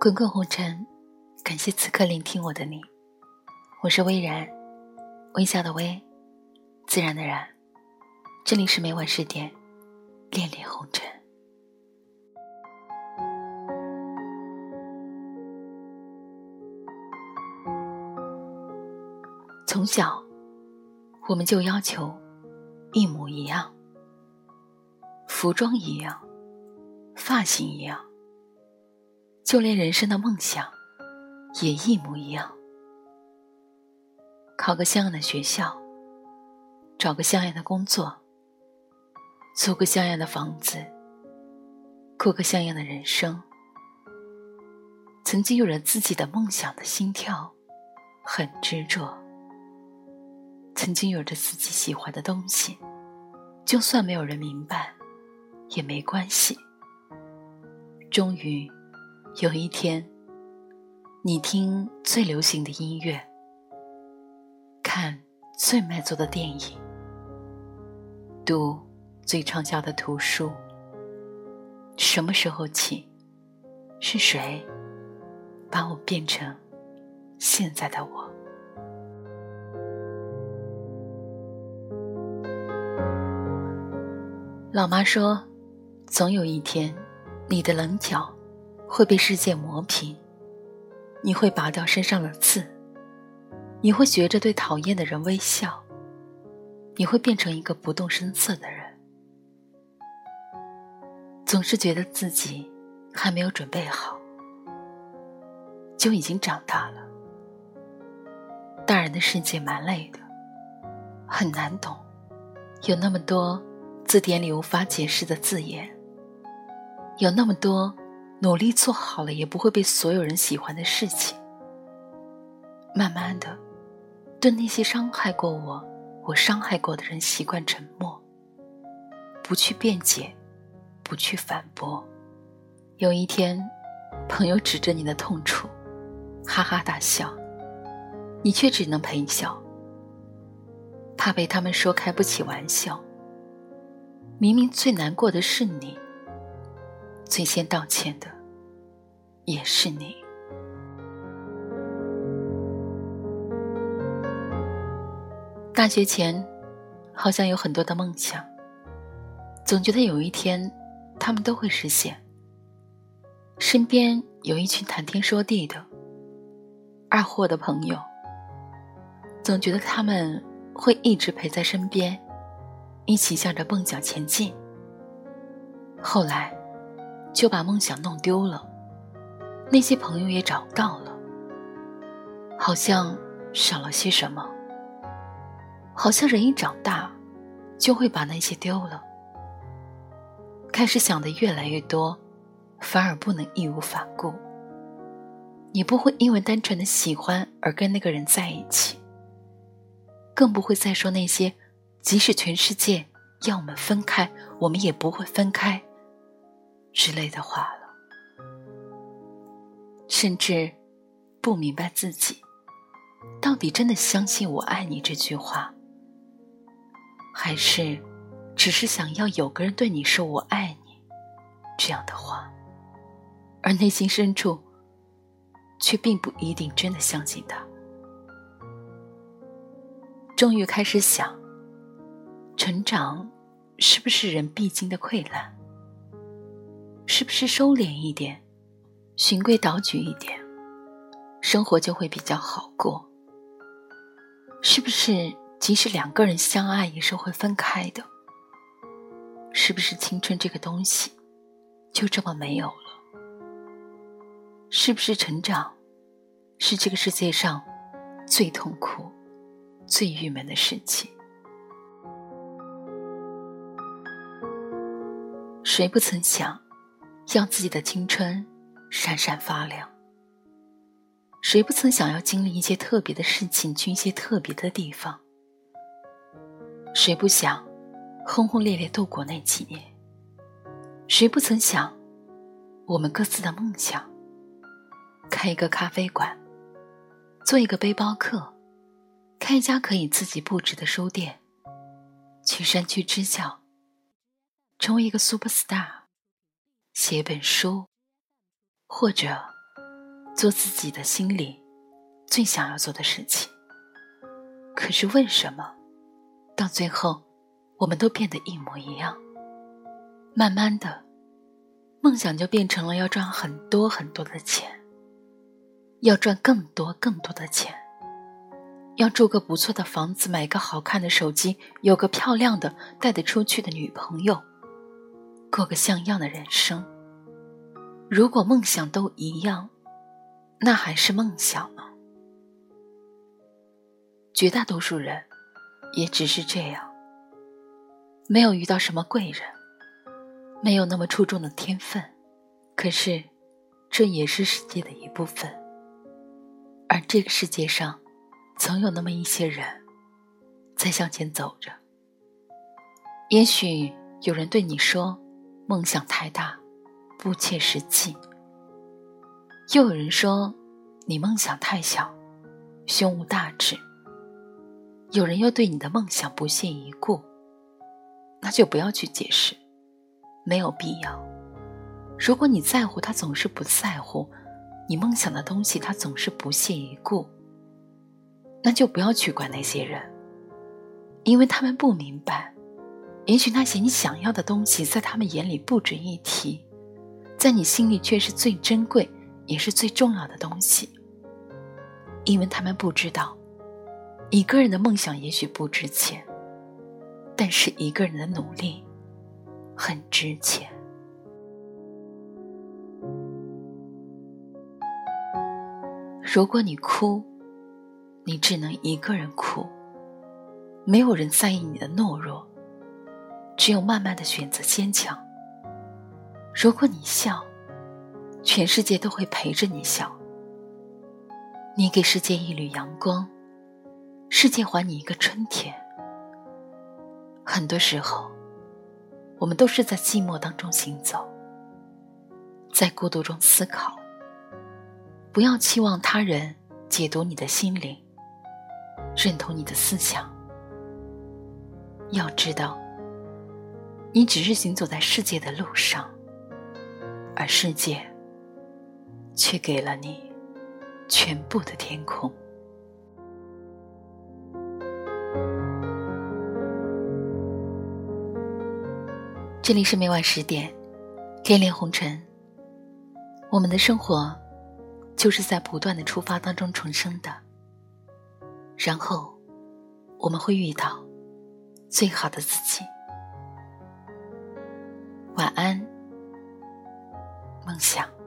滚滚红尘，感谢此刻聆听我的你，我是微然，微笑的微，自然的然，这里是每晚十点，恋恋红尘。从小，我们就要求一模一样，服装一样，发型一样。就连人生的梦想，也一模一样。考个像样的学校，找个像样的工作，租个像样的房子，过个像样的人生。曾经有着自己的梦想的心跳，很执着。曾经有着自己喜欢的东西，就算没有人明白，也没关系。终于。有一天，你听最流行的音乐，看最卖座的电影，读最畅销的图书。什么时候起，是谁把我变成现在的我？老妈说，总有一天，你的棱角。会被世界磨平，你会拔掉身上的刺，你会学着对讨厌的人微笑，你会变成一个不动声色的人。总是觉得自己还没有准备好，就已经长大了。大人的世界蛮累的，很难懂，有那么多字典里无法解释的字眼，有那么多。努力做好了也不会被所有人喜欢的事情。慢慢的，对那些伤害过我、我伤害过的人习惯沉默，不去辩解，不去反驳。有一天，朋友指着你的痛处，哈哈大笑，你却只能陪笑，怕被他们说开不起玩笑。明明最难过的是你。最先道歉的也是你。大学前，好像有很多的梦想，总觉得有一天他们都会实现。身边有一群谈天说地的二货的朋友，总觉得他们会一直陪在身边，一起向着梦想前进。后来。就把梦想弄丢了，那些朋友也找不到了，好像少了些什么。好像人一长大，就会把那些丢了，开始想的越来越多，反而不能义无反顾。你不会因为单纯的喜欢而跟那个人在一起，更不会再说那些即使全世界要我们分开，我们也不会分开。之类的话了，甚至不明白自己到底真的相信“我爱你”这句话，还是只是想要有个人对你说“我爱你”这样的话，而内心深处却并不一定真的相信他。终于开始想，成长是不是人必经的溃烂？是不是收敛一点，循规蹈矩一点，生活就会比较好过？是不是即使两个人相爱，也是会分开的？是不是青春这个东西就这么没有了？是不是成长是这个世界上最痛苦、最郁闷的事情？谁不曾想？让自己的青春闪闪发亮。谁不曾想要经历一些特别的事情，去一些特别的地方？谁不想轰轰烈烈度过那几年？谁不曾想我们各自的梦想？开一个咖啡馆，做一个背包客，开一家可以自己布置的书店，去山区支教，成为一个 super star，写一本书，或者做自己的心里最想要做的事情。可是为什么到最后我们都变得一模一样？慢慢的，梦想就变成了要赚很多很多的钱，要赚更多更多的钱。要住个不错的房子，买个好看的手机，有个漂亮的带得出去的女朋友，过个像样的人生。如果梦想都一样，那还是梦想吗？绝大多数人也只是这样，没有遇到什么贵人，没有那么出众的天分，可是这也是世界的一部分，而这个世界上。总有那么一些人，在向前走着。也许有人对你说：“梦想太大，不切实际。”又有人说：“你梦想太小，胸无大志。”有人又对你的梦想不屑一顾，那就不要去解释，没有必要。如果你在乎他，总是不在乎；你梦想的东西，他总是不屑一顾。那就不要去管那些人，因为他们不明白，也许那些你想要的东西，在他们眼里不值一提，在你心里却是最珍贵，也是最重要的东西。因为他们不知道，一个人的梦想也许不值钱，但是一个人的努力很值钱。如果你哭。你只能一个人哭，没有人在意你的懦弱，只有慢慢的选择坚强。如果你笑，全世界都会陪着你笑。你给世界一缕阳光，世界还你一个春天。很多时候，我们都是在寂寞当中行走，在孤独中思考。不要期望他人解读你的心灵。认同你的思想。要知道，你只是行走在世界的路上，而世界却给了你全部的天空。这里是每晚十点，恋恋红尘。我们的生活就是在不断的出发当中重生的。然后，我们会遇到最好的自己。安，梦想。